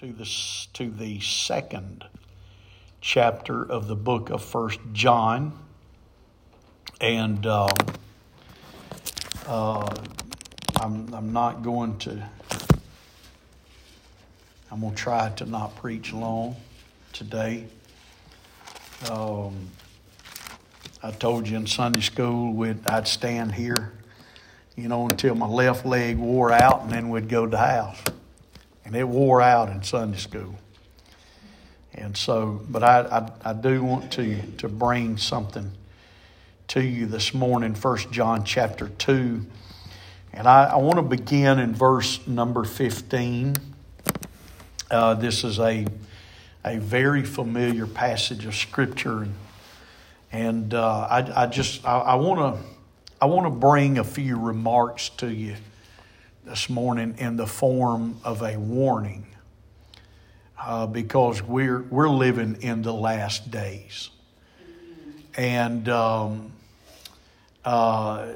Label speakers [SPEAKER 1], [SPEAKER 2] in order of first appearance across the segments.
[SPEAKER 1] to the, to the second chapter of the book of First John. And um, uh, I'm, I'm not going to, I'm going to try to not preach long today. Um, I told you in Sunday school we'd, I'd stand here, you know, until my left leg wore out, and then we'd go to the house and it wore out in Sunday school. And so, but I, I, I, do want to, to bring something to you this morning, First John chapter 2. And I, I want to begin in verse number 15. Uh, this is a, a very familiar passage of Scripture. And, and uh, I, I just, I want to I want to bring a few remarks to you this morning in the form of a warning uh, because we're, we're living in the last days. And um, uh,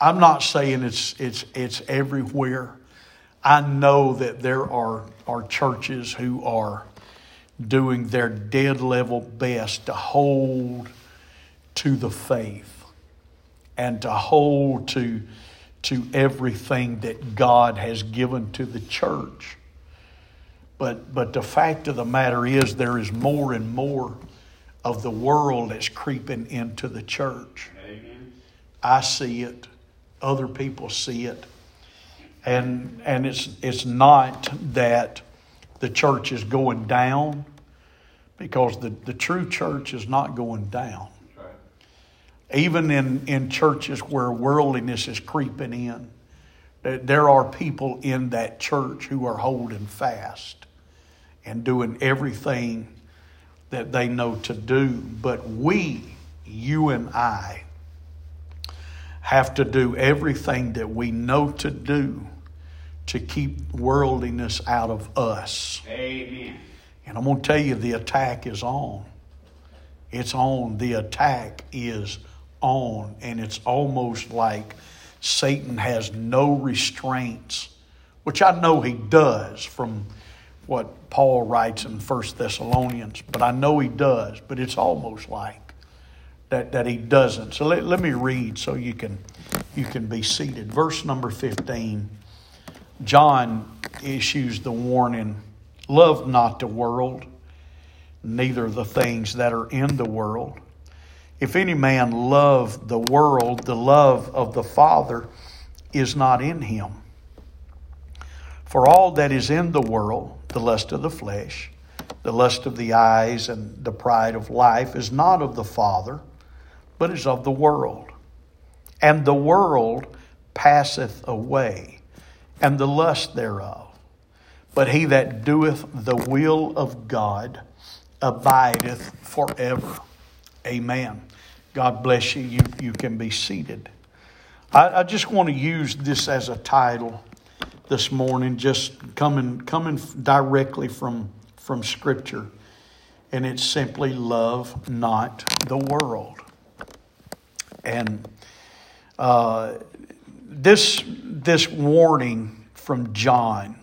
[SPEAKER 1] I'm not saying it's, it's, it's everywhere. I know that there are, are churches who are doing their dead level best to hold to the faith and to hold to to everything that God has given to the church. But, but the fact of the matter is, there is more and more of the world that's creeping into the church. Amen. I see it, other people see it. And, and it's, it's not that the church is going down, because the, the true church is not going down even in, in churches where worldliness is creeping in, there are people in that church who are holding fast and doing everything that they know to do. But we, you and I, have to do everything that we know to do to keep worldliness out of us. Amen. And I'm going to tell you the attack is on. It's on. The attack is on, and it's almost like Satan has no restraints, which I know he does from what Paul writes in First Thessalonians, but I know he does, but it's almost like that, that he doesn't. So let, let me read so you can you can be seated. Verse number 15. John issues the warning, love not the world, neither the things that are in the world. If any man love the world, the love of the Father is not in him. For all that is in the world, the lust of the flesh, the lust of the eyes, and the pride of life, is not of the Father, but is of the world. And the world passeth away, and the lust thereof. But he that doeth the will of God abideth forever. Amen. God bless you. You, you can be seated. I, I just want to use this as a title this morning, just coming, coming directly from, from Scripture. And it's simply love not the world. And uh, this, this warning from John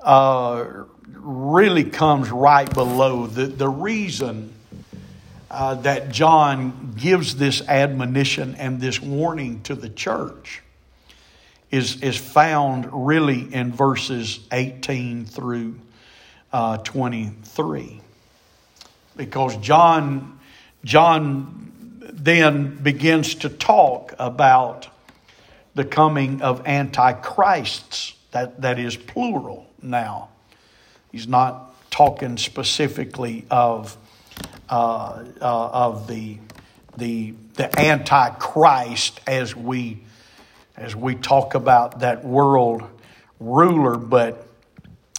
[SPEAKER 1] uh, really comes right below the, the reason uh, that John gives this admonition and this warning to the church is, is found really in verses 18 through uh, 23. Because John, John then begins to talk about the coming of antichrists. That, that is plural now. He's not talking specifically of uh, uh, of the the the antichrist as we as we talk about that world ruler, but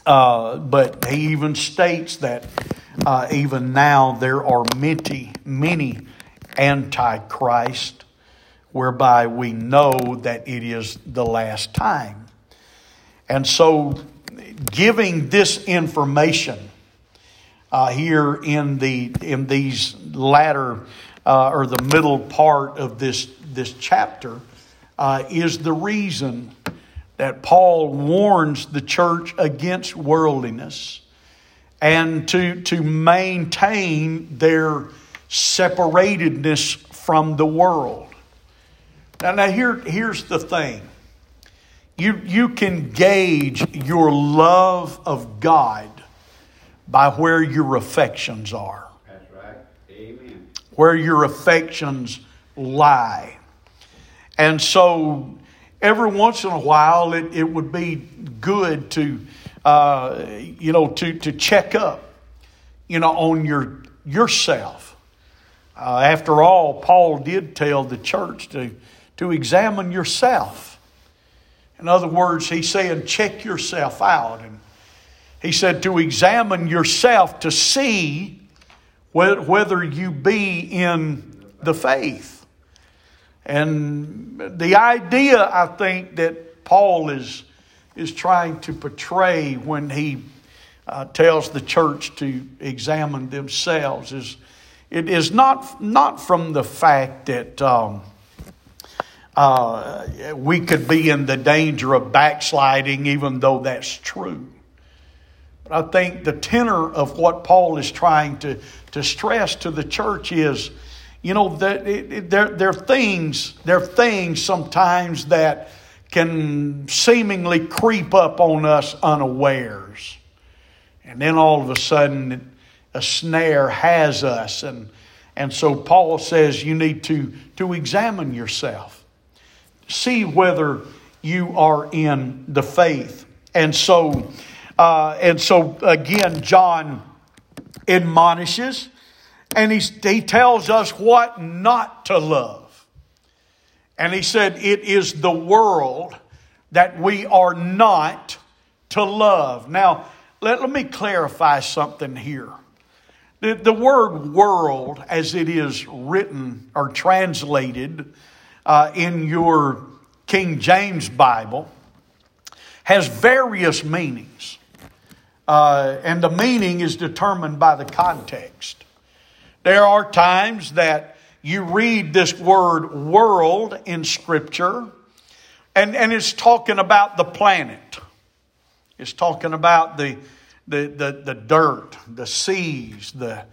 [SPEAKER 1] uh, but he even states that uh, even now there are many many antichrist, whereby we know that it is the last time, and so giving this information uh, here in the in these latter uh, or the middle part of this this chapter uh, is the reason that Paul warns the church against worldliness and to, to maintain their separatedness from the world. Now, now here, here's the thing you, you can gauge your love of God by where your affections are.
[SPEAKER 2] That's right. Amen.
[SPEAKER 1] Where your affections lie. And so every once in a while, it, it would be good to, uh, you know, to, to check up, you know, on your yourself. Uh, after all, Paul did tell the church to, to examine yourself. In other words, he's saying, check yourself out. And he said to examine yourself to see whether you be in the faith. And the idea, I think, that Paul is, is trying to portray when he uh, tells the church to examine themselves is it is not, not from the fact that um, uh, we could be in the danger of backsliding, even though that's true. But I think the tenor of what Paul is trying to, to stress to the church is you know, that there, there are things, there are things sometimes that can seemingly creep up on us unawares. And then all of a sudden, a snare has us. And, and so Paul says you need to, to examine yourself, see whether you are in the faith. And so, uh, and so again, John admonishes and he, he tells us what not to love. And he said, It is the world that we are not to love. Now, let, let me clarify something here. The, the word world, as it is written or translated uh, in your King James Bible, has various meanings. Uh, and the meaning is determined by the context. There are times that you read this word world in Scripture, and, and it's talking about the planet. It's talking about the, the, the, the dirt, the seas, the,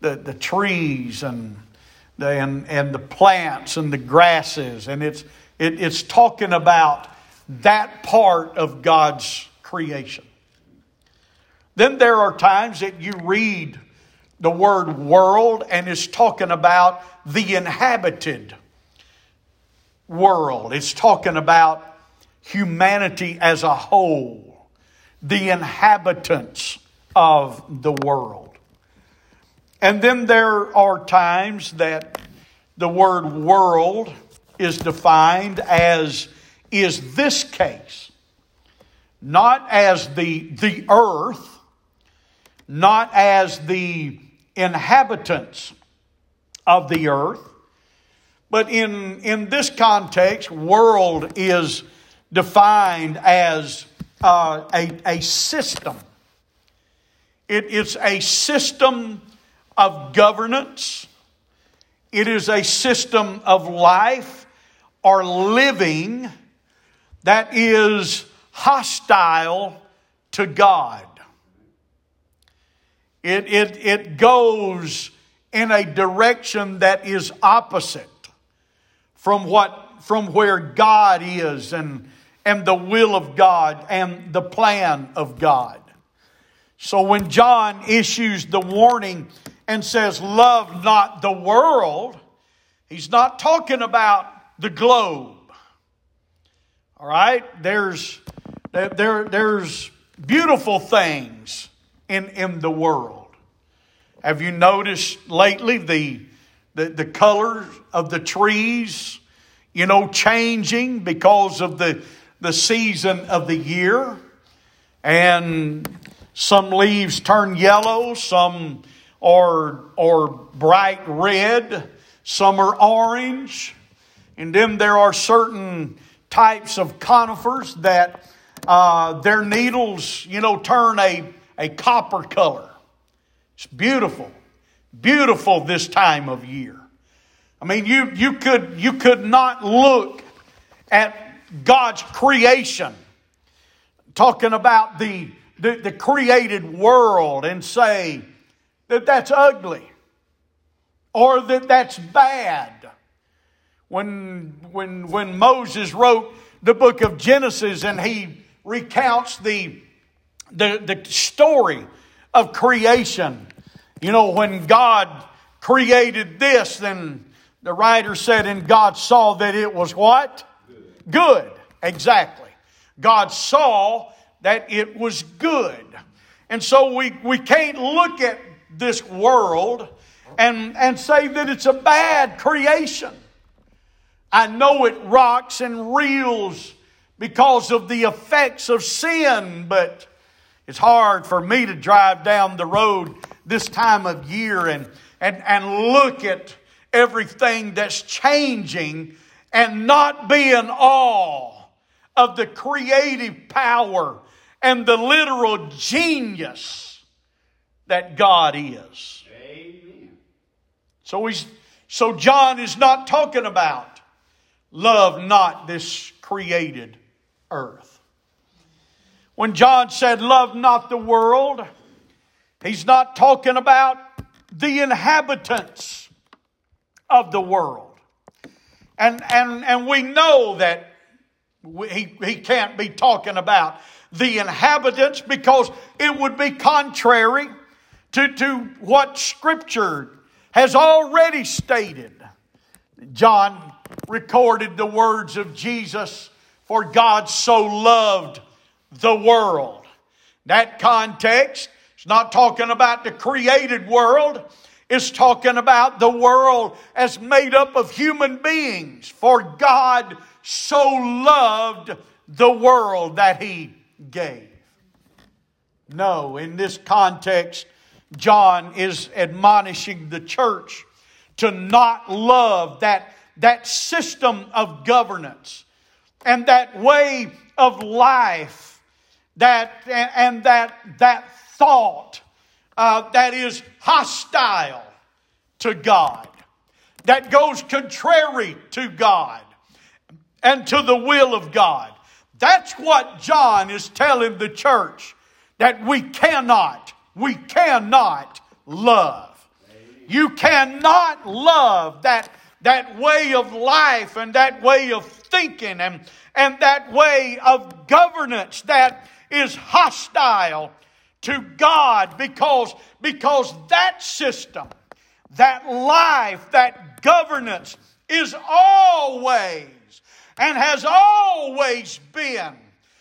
[SPEAKER 1] the, the trees, and the, and, and the plants and the grasses. And it's, it, it's talking about that part of God's creation. Then there are times that you read the word world and is talking about the inhabited world. It's talking about humanity as a whole, the inhabitants of the world. And then there are times that the word world is defined as is this case, not as the, the earth, not as the inhabitants of the earth. But in, in this context, world is defined as uh, a, a system. It, it's a system of governance. It is a system of life or living that is hostile to God. It, it, it goes in a direction that is opposite from what from where God is and, and the will of God and the plan of God. So when John issues the warning and says, Love not the world, he's not talking about the globe. All right? There's, there, there's beautiful things in, in the world. Have you noticed lately the, the, the of the trees, you know, changing because of the, the season of the year? And some leaves turn yellow, some are, are bright red, some are orange. And then there are certain types of conifers that uh, their needles, you know, turn a, a copper color. It's beautiful, beautiful this time of year. I mean, you, you, could, you could not look at God's creation talking about the, the, the created world and say that that's ugly or that that's bad. When, when, when Moses wrote the book of Genesis and he recounts the, the, the story of creation, you know, when God created this, then the writer said, and God saw that it was what? Good. good. Exactly. God saw that it was good. And so we, we can't look at this world and, and say that it's a bad creation. I know it rocks and reels because of the effects of sin, but it's hard for me to drive down the road this time of year and, and, and look at everything that's changing and not be in awe of the creative power and the literal genius that God is. Amen. So he's so John is not talking about love not this created earth. When John said love not the world, he's not talking about the inhabitants of the world. And, and, and we know that he, he can't be talking about the inhabitants because it would be contrary to, to what Scripture has already stated. John recorded the words of Jesus, for God so loved the world. That context is not talking about the created world. It's talking about the world as made up of human beings. For God so loved the world that He gave. No, in this context, John is admonishing the church to not love that, that system of governance and that way of life that, and that, that thought uh, that is hostile to God, that goes contrary to God and to the will of God. That's what John is telling the church that we cannot, we cannot love. You cannot love that, that way of life and that way of thinking and, and that way of governance that is hostile to God because, because that system, that life, that governance is always and has always been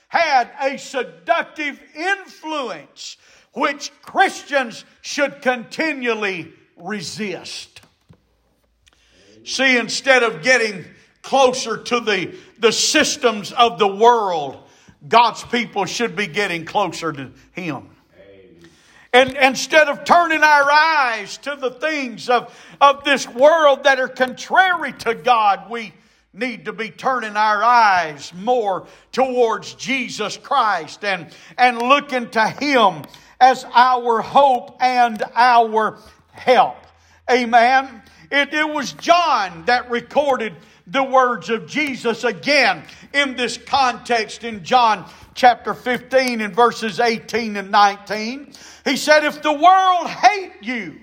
[SPEAKER 1] had a seductive influence which Christians should continually resist. See, instead of getting closer to the, the systems of the world, God's people should be getting closer to Him. And instead of turning our eyes to the things of, of this world that are contrary to God, we need to be turning our eyes more towards Jesus Christ and, and looking to Him as our hope and our help. Amen. It, it was John that recorded the words of Jesus again in this context in John chapter 15 and verses 18 and 19. He said, If the world hate you,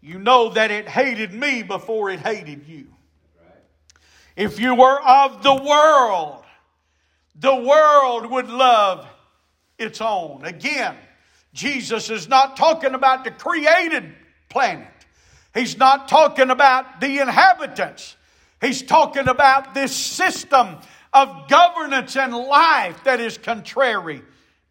[SPEAKER 1] you know that it hated me before it hated you. If you were of the world, the world would love its own. Again, Jesus is not talking about the created planet. He's not talking about the inhabitants. He's talking about this system of governance and life that is contrary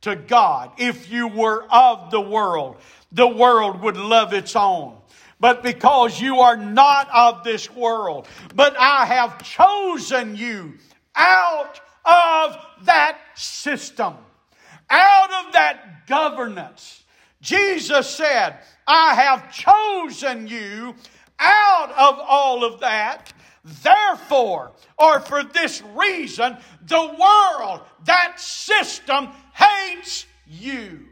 [SPEAKER 1] to God. If you were of the world, the world would love its own. But because you are not of this world, but I have chosen you out of that system, out of that governance. Jesus said, I have chosen you out of all of that. Therefore, or for this reason, the world, that system hates you.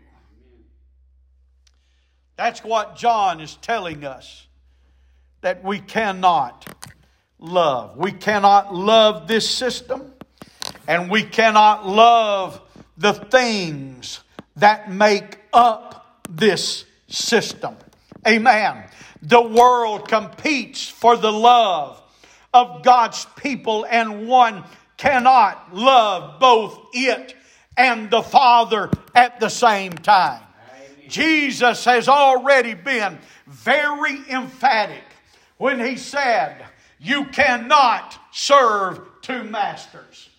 [SPEAKER 1] That's what John is telling us that we cannot love. We cannot love this system, and we cannot love the things that make up this system. Amen. The world competes for the love of God's people, and one cannot love both it and the Father at the same time. Jesus has already been very emphatic when he said, You cannot serve two masters.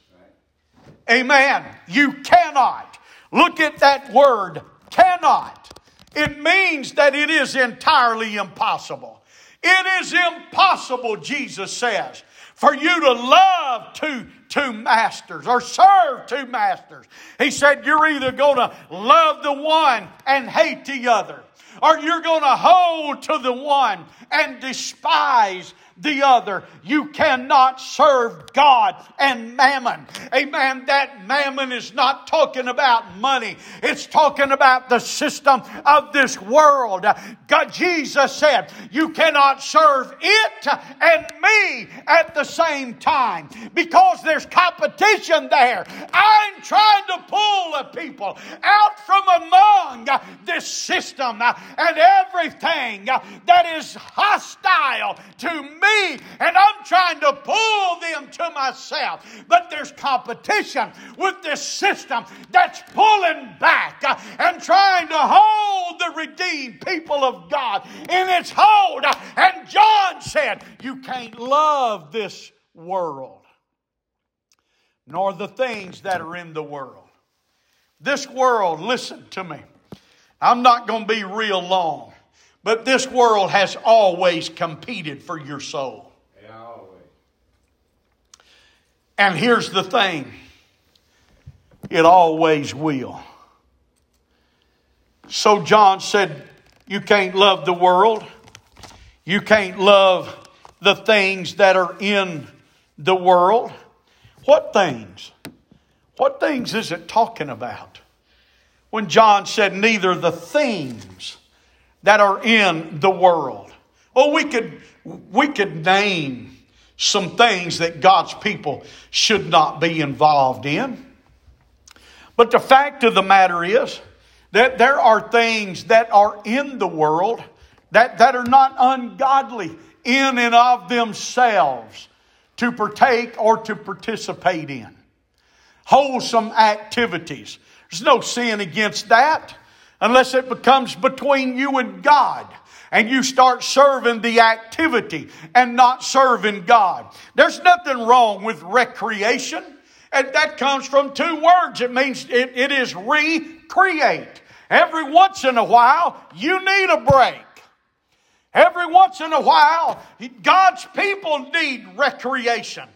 [SPEAKER 1] Amen. You cannot. Look at that word, cannot. It means that it is entirely impossible. It is impossible, Jesus says, for you to love two, two masters or serve two masters. He said, You're either going to love the one and hate the other, or you're going to hold to the one and despise the other. You cannot serve God and mammon. Amen. That mammon is not talking about money. It's talking about the system of this world. God, Jesus said, you cannot serve it and me at the same time because there's competition there. I'm trying to pull the people out from among this system and everything that is hostile to me, and I'm trying to pull them to myself. But there's competition with this system that's pulling back uh, and trying to hold the redeemed people of God in its hold. And John said, You can't love this world, nor the things that are in the world. This world, listen to me. I'm not going to be real long. But this world has always competed for your soul.
[SPEAKER 2] Yeah, always.
[SPEAKER 1] And here's the thing it always will. So John said, You can't love the world, you can't love the things that are in the world. What things? What things is it talking about? When John said, Neither the things that are in the world. Oh, we could, we could name some things that God's people should not be involved in. But the fact of the matter is that there are things that are in the world that, that are not ungodly in and of themselves to partake or to participate in. Wholesome activities. There's no sin against that unless it becomes between you and God and you start serving the activity and not serving God. There's nothing wrong with recreation. And that comes from two words. It means it, it is recreate. Every once in a while, you need a break. Every once in a while, God's people need recreation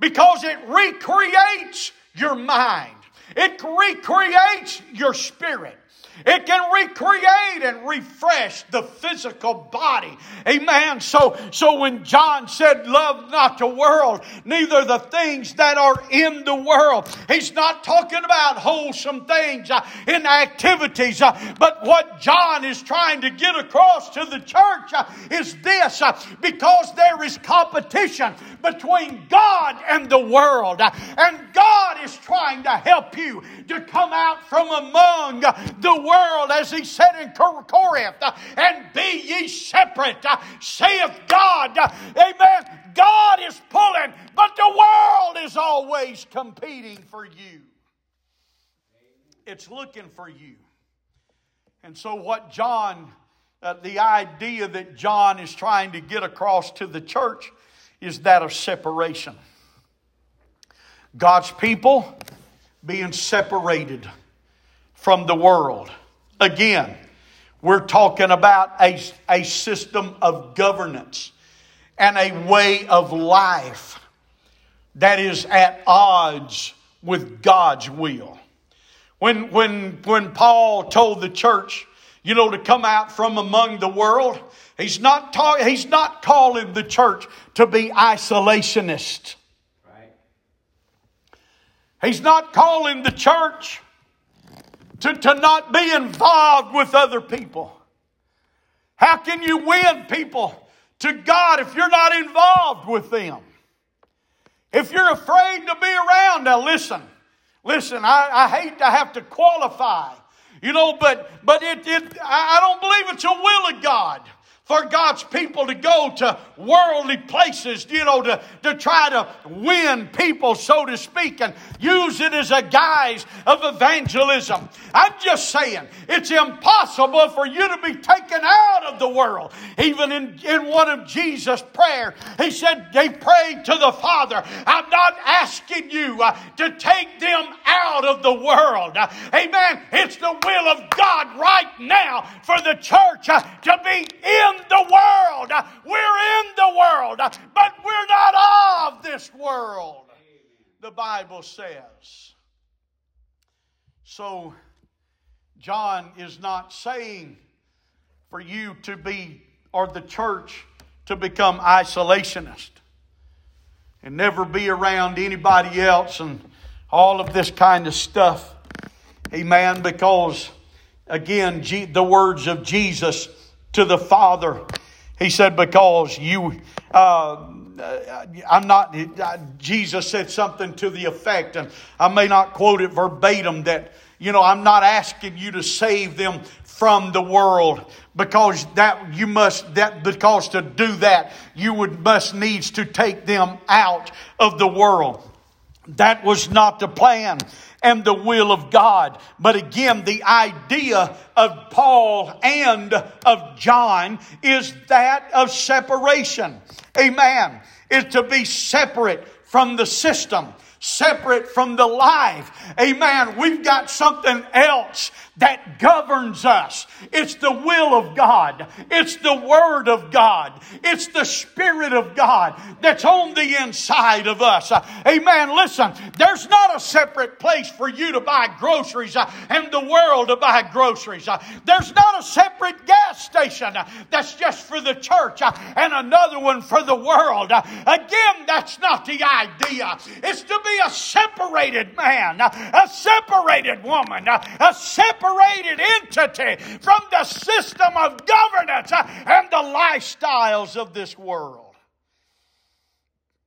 [SPEAKER 1] because it recreates your mind. It recreates your spirit. It can recreate and refresh the physical body. Amen. So, so when John said, love not the world, neither the things that are in the world, he's not talking about wholesome things uh, in activities. Uh, but what John is trying to get across to the church uh, is this, uh, because there is competition between God and the world. Uh, and God is trying to help you to come out from among the world, as he said in Corinth, and be ye separate, saith God. Amen. God is pulling, but the world is always competing for you. It's looking for you. And so, what John, uh, the idea that John is trying to get across to the church is that of separation. God's people being separated from the world. Again, we're talking about a, a system of governance and a way of life that is at odds with God's will. When, when, when Paul told the church, you know, to come out from among the world, he's not, ta- he's not calling the church to be isolationist.
[SPEAKER 2] Right.
[SPEAKER 1] He's not calling the church to, to not be involved with other people. How can you win people to God if you're not involved with them? If you're afraid to be around, now listen, Listen, I, I hate to have to qualify, you know, but but it, it I don't believe it's a will of God for God's people to go to worldly places, you know, to, to try to win people, so to speak, and use it as a guise of evangelism. I'm just saying, it's impossible for you to be taken out of the world. Even in, in one of Jesus' prayer, he said, they prayed to the Father, I'm not asking you uh, to take them out of the world. Uh, amen. It's the will of God right now for the church uh, to be in the world. We're in the world, but we're not of this world, the Bible says. So, John is not saying for you to be, or the church to become isolationist and never be around anybody else and all of this kind of stuff. Amen. Because, again, the words of Jesus to the Father. He said, Because you, uh, I'm not, Jesus said something to the effect, and I may not quote it verbatim, that, you know, I'm not asking you to save them from the world. Because that you must that because to do that you would must needs to take them out of the world. That was not the plan and the will of God. But again, the idea of Paul and of John is that of separation. Amen. Is to be separate from the system separate from the life. Amen. We've got something else that governs us. It's the will of God. It's the Word of God. It's the Spirit of God that's on the inside of us. Amen. Listen, there's not a separate place for you to buy groceries uh, and the world to buy groceries. Uh, there's not a separate gas station uh, that's just for the church and another one for the world. Again, that's not the idea. It's to be a separated man, a separated woman, a separated entity from the system of governance and the lifestyles of this world.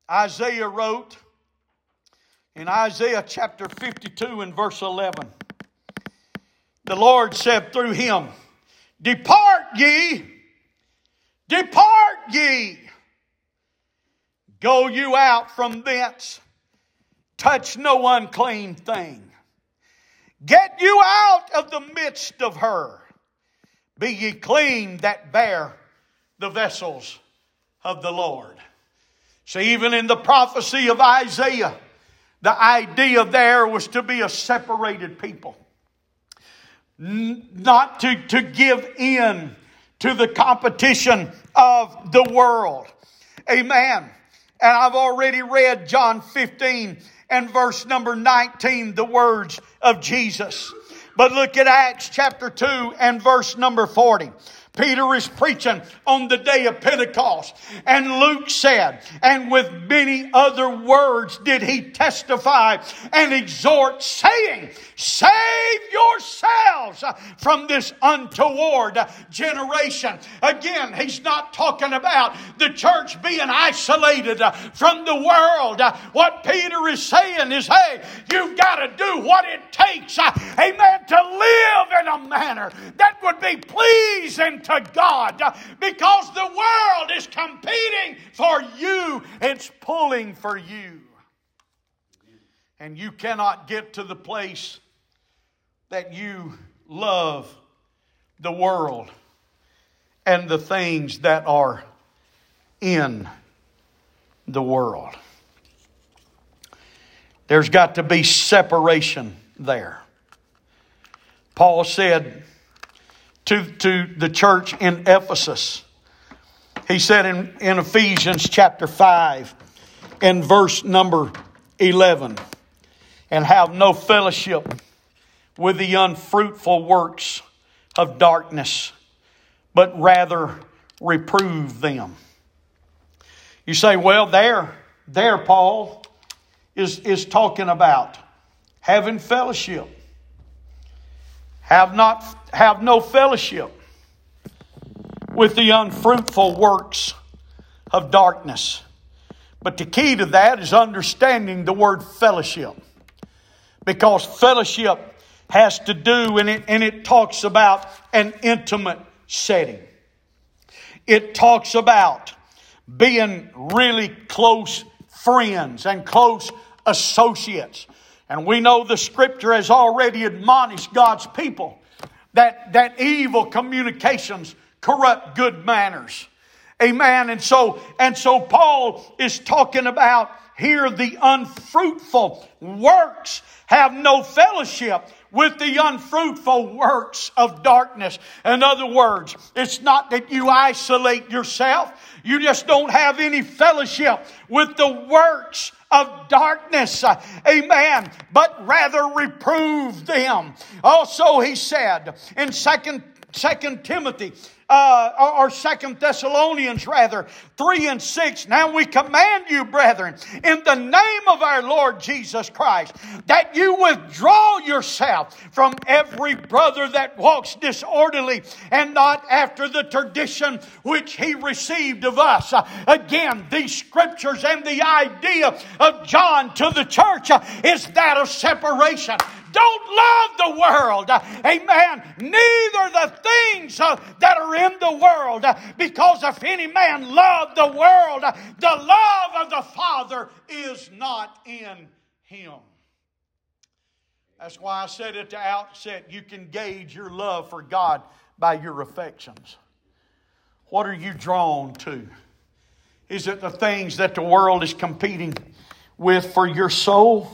[SPEAKER 1] Isaiah wrote in Isaiah chapter 52 and verse 11, the Lord said through him, Depart ye, depart ye, go you out from thence, touch no unclean thing. Get you out of the midst of her. Be ye clean that bear the vessels of the Lord. See, even in the prophecy of Isaiah, the idea there was to be a separated people. Not to, to give in to the competition of the world. Amen. And I've already read John 15 and verse number 19, the words of Jesus. But look at Acts chapter 2 and verse number 40. Peter is preaching on the day of Pentecost. And Luke said, and with many other words did he testify and exhort, saying, Save yourselves from this untoward generation. Again, he's not talking about the church being isolated from the world. What Peter is saying is, hey, you've got to do what it takes, amen, to live in a manner that would be pleasing to God uh, because the world is competing for you, it's pulling for you. And you cannot get to the place that you love the world and the things that are in the world. There's got to be separation there. Paul said, to, to the church in Ephesus. He said in, in Ephesians chapter 5 and verse number 11, and have no fellowship with the unfruitful works of darkness, but rather reprove them. You say, well, there, there, Paul is, is talking about having fellowship. Have not have no fellowship with the unfruitful works of darkness. But the key to that is understanding the word fellowship. because fellowship has to do, and it, and it talks about an intimate setting. It talks about being really close friends and close associates. And we know the scripture has already admonished God's people that, that evil communications corrupt good manners. Amen. And so, and so Paul is talking about here the unfruitful works have no fellowship with the unfruitful works of darkness. In other words, it's not that you isolate yourself. You just don't have any fellowship with the works of darkness. Amen. But rather reprove them. Also, he said in second, second Timothy uh, or Second Thessalonians rather, 3 and 6. Now we command you, brethren, in the name of our Lord Jesus Christ, that you withdraw yourself from every brother that walks disorderly and not after the tradition which he received of us. Again, these scriptures and the idea of John to the church uh, is that of separation. Don't love the world. Amen. Neither the things uh, that are in the world. Because if any man love the world, the love of the Father is not in him. That's why I said at the outset you can gauge your love for God by your affections. What are you drawn to? Is it the things that the world is competing with for your soul?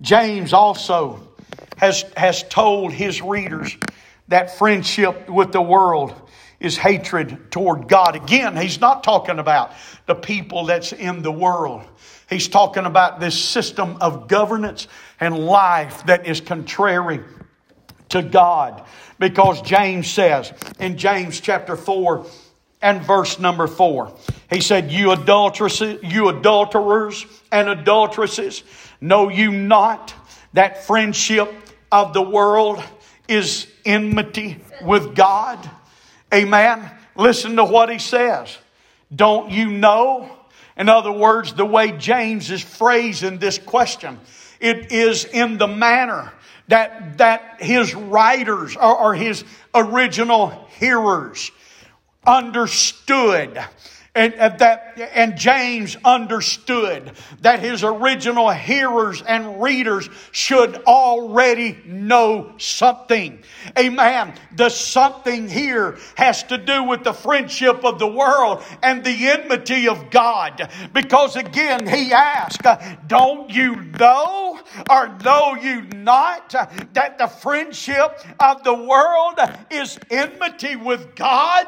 [SPEAKER 1] James also has, has told his readers that friendship with the world is hatred toward God. Again, he's not talking about the people that's in the world. He's talking about this system of governance and life that is contrary to God. Because James says in James chapter 4 and verse number 4, he said, You adulteresses, you adulterers and adulteresses, know you not that friendship of the world is enmity with God. Amen. Listen to what he says. Don't you know? In other words, the way James is phrasing this question, it is in the manner that, that his writers or, or his original hearers understood and, and, that, and James understood that his original hearers and readers should already know something. Amen. The something here has to do with the friendship of the world and the enmity of God. Because again, he asked, uh, Don't you know or know you not that the friendship of the world is enmity with God?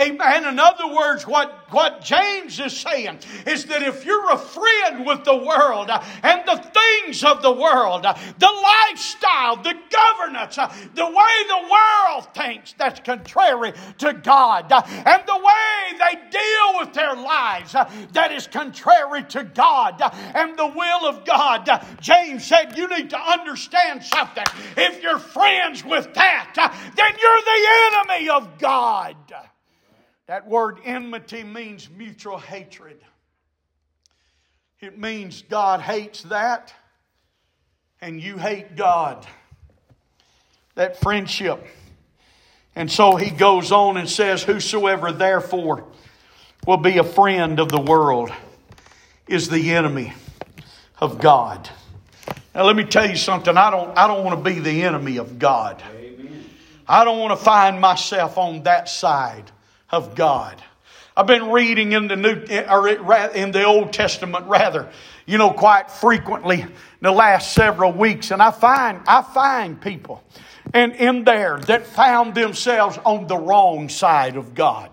[SPEAKER 1] Amen. In other words, what, what what James is saying is that if you're a friend with the world uh, and the things of the world, uh, the lifestyle, the governance, uh, the way the world thinks that's contrary to God, and the way they deal with their lives that is contrary to God and the will of God, James said you need to understand something. If you're friends with that, then you're the enemy of God. That word enmity means mutual hatred. It means God hates that and you hate God. That friendship. And so he goes on and says, Whosoever therefore will be a friend of the world is the enemy of God. Now let me tell you something. I don't, I don't want to be the enemy of God. Amen. I don't want to find myself on that side of God. I've been reading in the New or in the Old Testament rather, you know, quite frequently in the last several weeks, and I find I find people and in there that found themselves on the wrong side of God.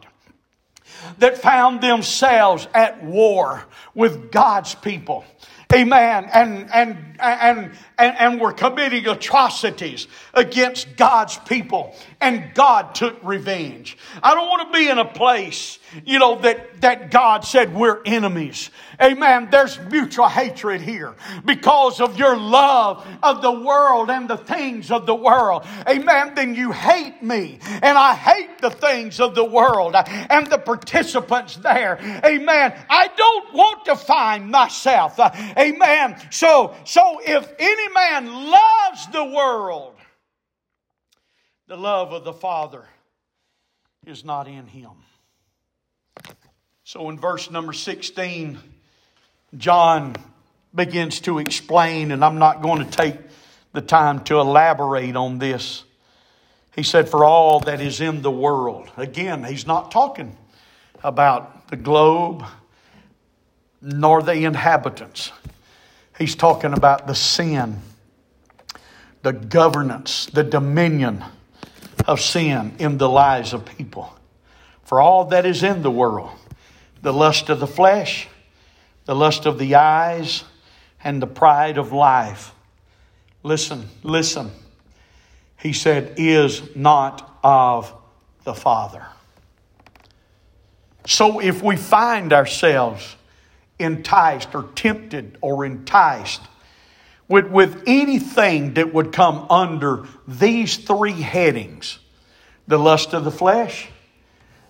[SPEAKER 1] That found themselves at war with God's people. Amen. And, and, and, and, and were committing atrocities against God's people. And God took revenge. I don't want to be in a place you know, that, that God said we're enemies. Amen. There's mutual hatred here because of your love of the world and the things of the world. Amen. Then you hate me and I hate the things of the world and the participants there. Amen. I don't want to find myself. Amen. So, so Oh, if any man loves the world, the love of the Father is not in him. So in verse number 16, John begins to explain, and I'm not going to take the time to elaborate on this. He said, For all that is in the world. Again, he's not talking about the globe nor the inhabitants. He's talking about the sin, the governance, the dominion of sin in the lives of people. For all that is in the world the lust of the flesh, the lust of the eyes, and the pride of life. Listen, listen. He said, is not of the Father. So if we find ourselves enticed or tempted or enticed with, with anything that would come under these three headings the lust of the flesh,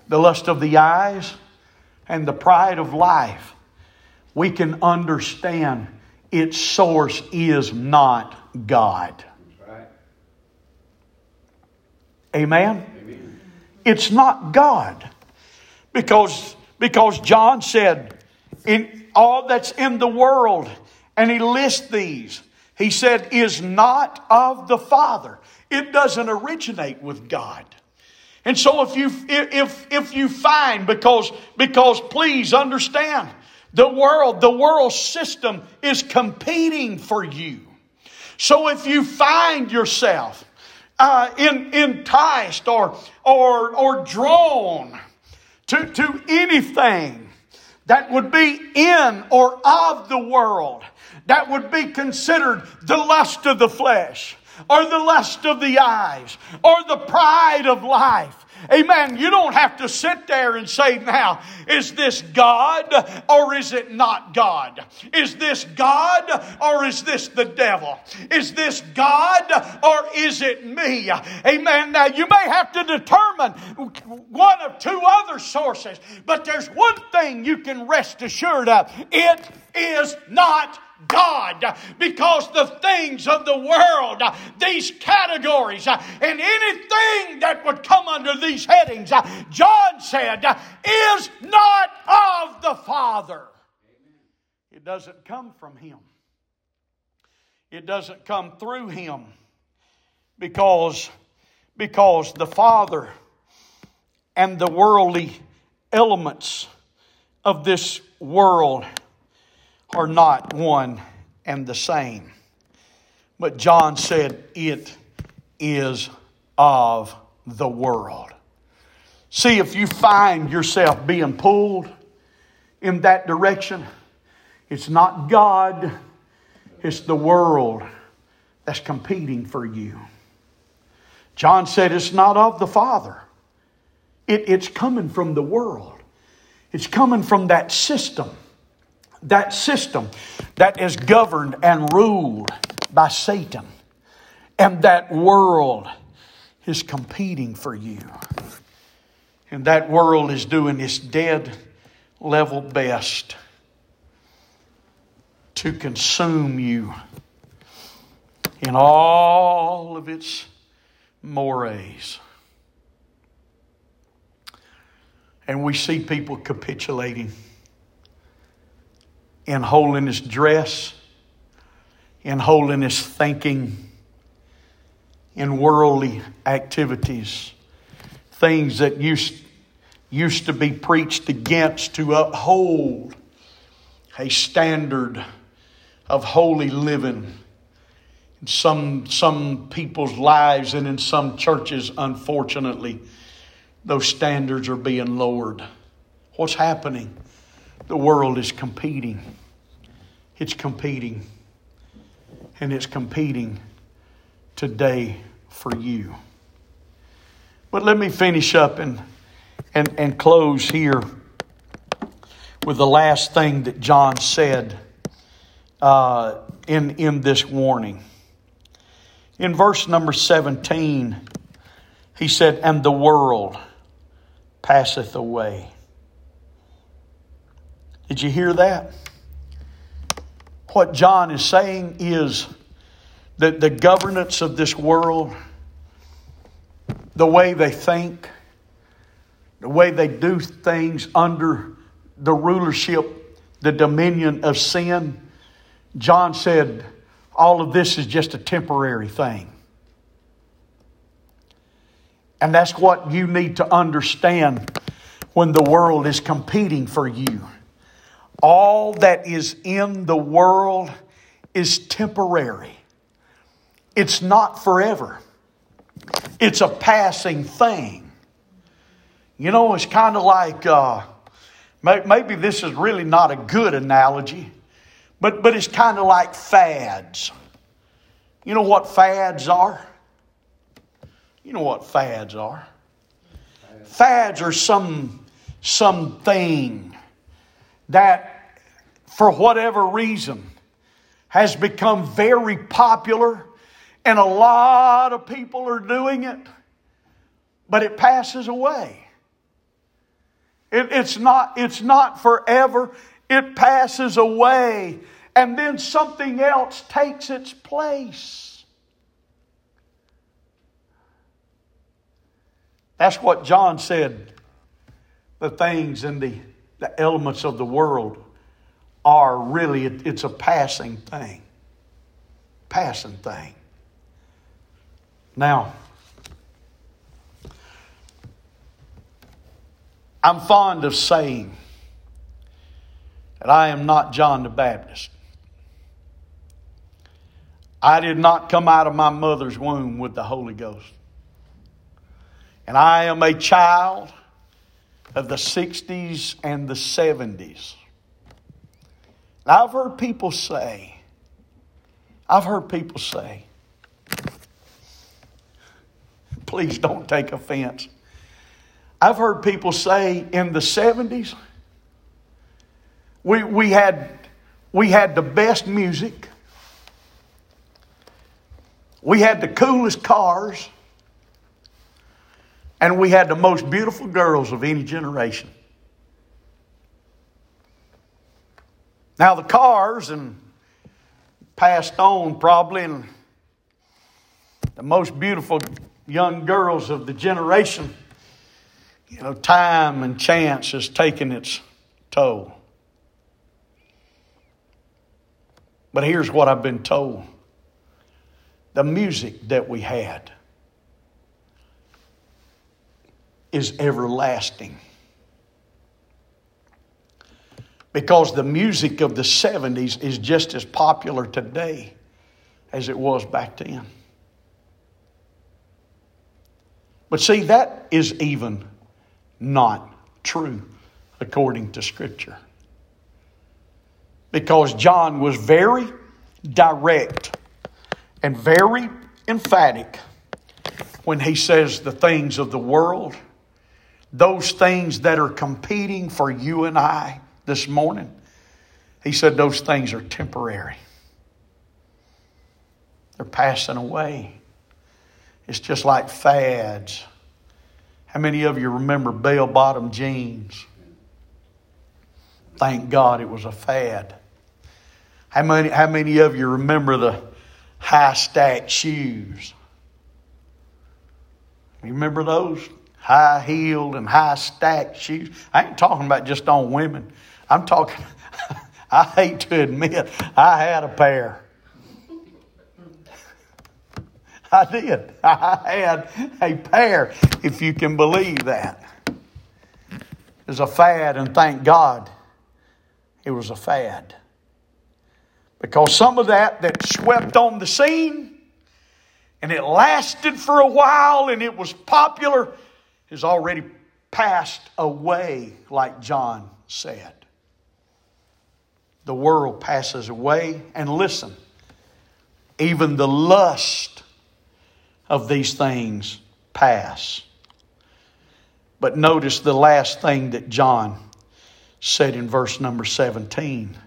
[SPEAKER 1] the lust of the eyes, and the pride of life, we can understand its source is not God.
[SPEAKER 2] Right.
[SPEAKER 1] Amen?
[SPEAKER 2] Amen.
[SPEAKER 1] It's not God. Because, because John said, in all that's in the world, and he lists these, he said, is not of the Father. It doesn't originate with God. And so if you if if you find because because please understand the world the world system is competing for you. So if you find yourself uh, in, enticed or or or drawn to to anything that would be in or of the world that would be considered the lust of the flesh or the lust of the eyes or the pride of life. Amen. You don't have to sit there and say, now, is this God or is it not God? Is this God or is this the devil? Is this God or is it me? Amen. Now, you may have to determine one of two other sources, but there's one thing you can rest assured of it is not God because the things of the world, these categories, and anything that would come under these headings, John said, is not of the Father. It doesn't come from Him, it doesn't come through Him because, because the Father and the worldly elements of this world are not one and the same. But John said it is of the world. See, if you find yourself being pulled in that direction, it's not God, it's the world that's competing for you. John said it's not of the Father, it, it's coming from the world, it's coming from that system that system that is governed and ruled by Satan. And that world is competing for you. And that world is doing its dead level best to consume you in all of its mores. And we see people capitulating in holiness dress, in holiness thinking, in worldly activities, things that used, used to be preached against to uphold a standard of holy living. In some, some people's lives and in some churches, unfortunately, those standards are being lowered. What's happening? The world is competing. It's competing. And it's competing today for you. But let me finish up and, and, and close here with the last thing that John said uh, in, in this warning. In verse number 17, he said, And the world passeth away. Did you hear that? What John is saying is that the governance of this world, the way they think, the way they do things under the rulership, the dominion of sin, John said, all of this is just a temporary thing. And that's what you need to understand when the world is competing for you. All that is in the world is temporary, it's not forever, it's a passing thing. You know, it's kind of like uh, maybe this is really not a good analogy, but, but it's kind of like fads. You know what fads are? You know what fads are? Fads are some some something that, for whatever reason, has become very popular, and a lot of people are doing it, but it passes away. It, it's, not, it's not forever, it passes away, and then something else takes its place. That's what John said the things and the, the elements of the world are really, it, it's a passing thing. Passing thing. Now, I'm fond of saying that I am not John the Baptist. I did not come out of my mother's womb with the Holy Ghost. And I am a child of the 60s and the 70s. Now, I've heard people say, I've heard people say, please don't take offense. I've heard people say in the 70s, we, we, had, we had the best music, we had the coolest cars, and we had the most beautiful girls of any generation. Now, the cars and passed on probably, and the most beautiful young girls of the generation you know, time and chance has taken its toll. But here's what I've been told the music that we had is everlasting. Because the music of the 70s is just as popular today as it was back then. But see, that is even not true according to Scripture. Because John was very direct and very emphatic when he says the things of the world, those things that are competing for you and I this morning, he said those things are temporary. They're passing away. It's just like fads. How many of you remember bell bottom jeans? Thank God it was a fad. How many, how many of you remember the high stack shoes? You remember those? High heeled and high stacked shoes. I ain't talking about just on women. I'm talking, I hate to admit, I had a pair. I did. I had a pair, if you can believe that. It was a fad, and thank God it was a fad. Because some of that that swept on the scene and it lasted for a while and it was popular has already passed away, like John said. The world passes away, and listen, even the lust of these things pass. But notice the last thing that John said in verse number 17.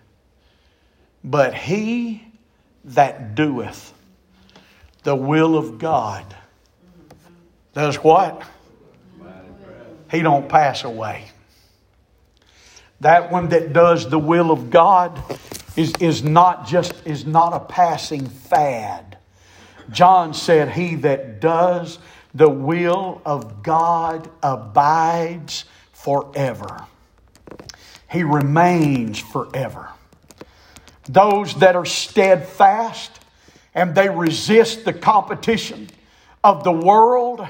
[SPEAKER 1] But he that doeth the will of God does what? He don't pass away. That one that does the will of God is, is not just is not a passing fad. John said, He that does the will of God abides forever. He remains forever. Those that are steadfast and they resist the competition of the world,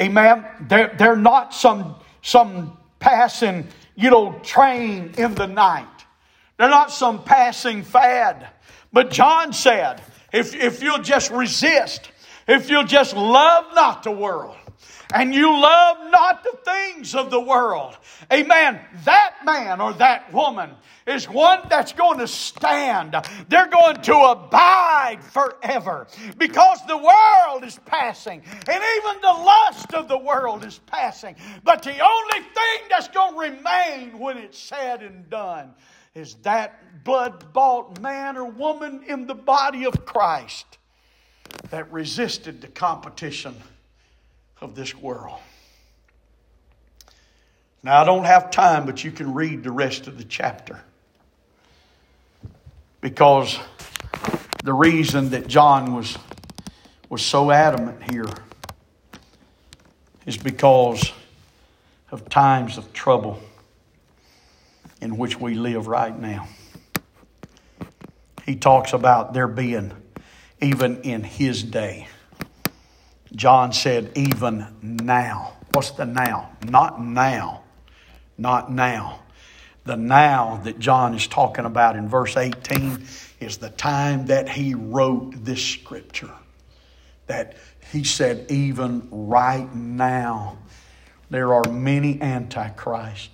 [SPEAKER 1] amen, they're, they're not some, some passing, you know, train in the night. They're not some passing fad. But John said, if, if you'll just resist, if you'll just love not the world, and you love not the things of the world, amen, that man or that woman is one that's going to stand. They're going to abide forever because the world is passing and even the lust of the world is passing. But the only thing that's going to remain when it's said and done is that blood bought man or woman in the body of Christ that resisted the competition of this world. Now, I don't have time, but you can read the rest of the chapter. Because the reason that John was, was so adamant here is because of times of trouble in which we live right now. He talks about there being, even in his day. John said, even now. What's the now? Not now. Not now. The now that John is talking about in verse 18 is the time that he wrote this scripture. That he said, even right now, there are many antichrists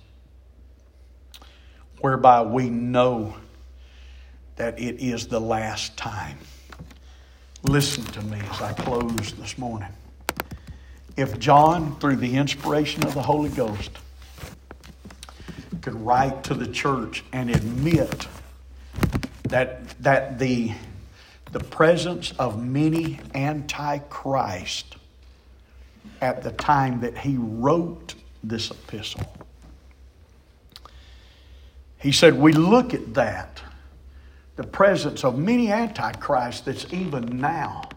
[SPEAKER 1] whereby we know that it is the last time. Listen to me as I close this morning. If John, through the inspiration of the Holy Ghost, could write to the church and admit that, that the, the presence of many antichrist at the time that he wrote this epistle he said, We look at that, the presence of many antichrists that's even now.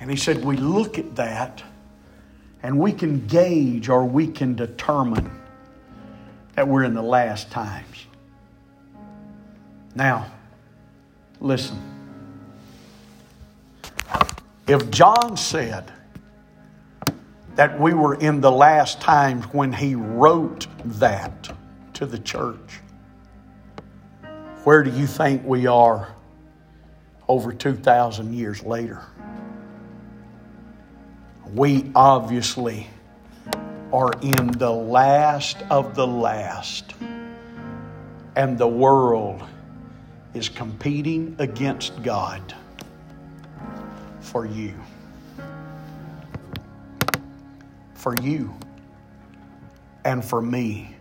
[SPEAKER 1] And he said, We look at that and we can gauge or we can determine that we're in the last times. Now, listen. If John said that we were in the last times when he wrote that to the church, where do you think we are over 2,000 years later? We obviously are in the last of the last, and the world is competing against God for you. For you, and for me,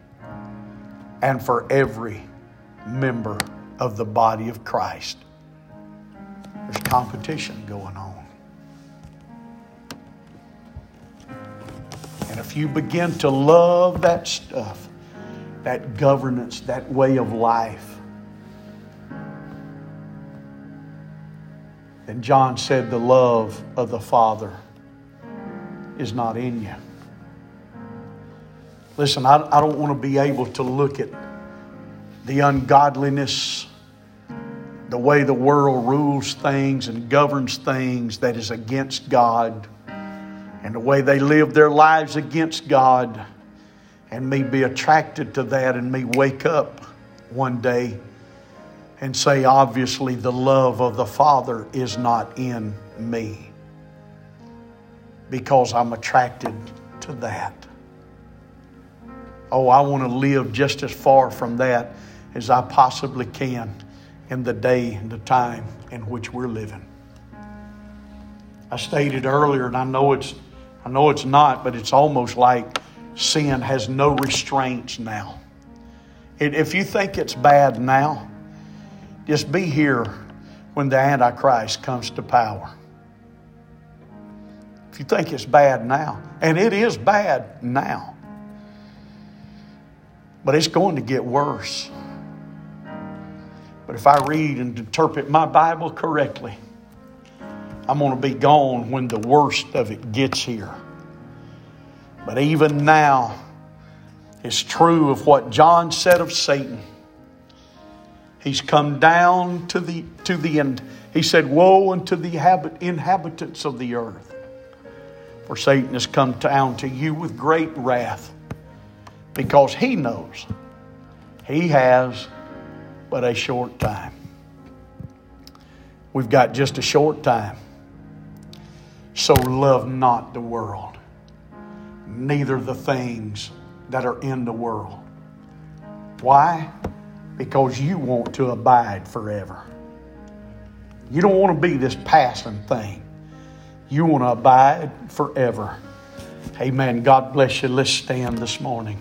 [SPEAKER 1] and for every member of the body of Christ. There's competition going on. And if you begin to love that stuff, that governance, that way of life, then John said the love of the Father is not in you. Listen, I, I don't want to be able to look at the ungodliness, the way the world rules things and governs things that is against God, and the way they live their lives against God, and me be attracted to that, and me wake up one day and say, obviously, the love of the Father is not in me because I'm attracted to that. Oh, I want to live just as far from that as I possibly can in the day and the time in which we're living. I stated earlier, and I know it's I know it's not, but it's almost like sin has no restraints now. If you think it's bad now, just be here when the Antichrist comes to power. If you think it's bad now, and it is bad now, but it's going to get worse. But if I read and interpret my Bible correctly, I'm going to be gone when the worst of it gets here. But even now, it's true of what John said of Satan. He's come down to the to the end. He said, Woe unto the habit, inhabitants of the earth. For Satan has come down to you with great wrath, because he knows he has but a short time. We've got just a short time. So love not the world, neither the things that are in the world. Why? Because you want to abide forever. You don't want to be this passing thing. You want to abide forever. Amen. God bless you. Let's stand this morning.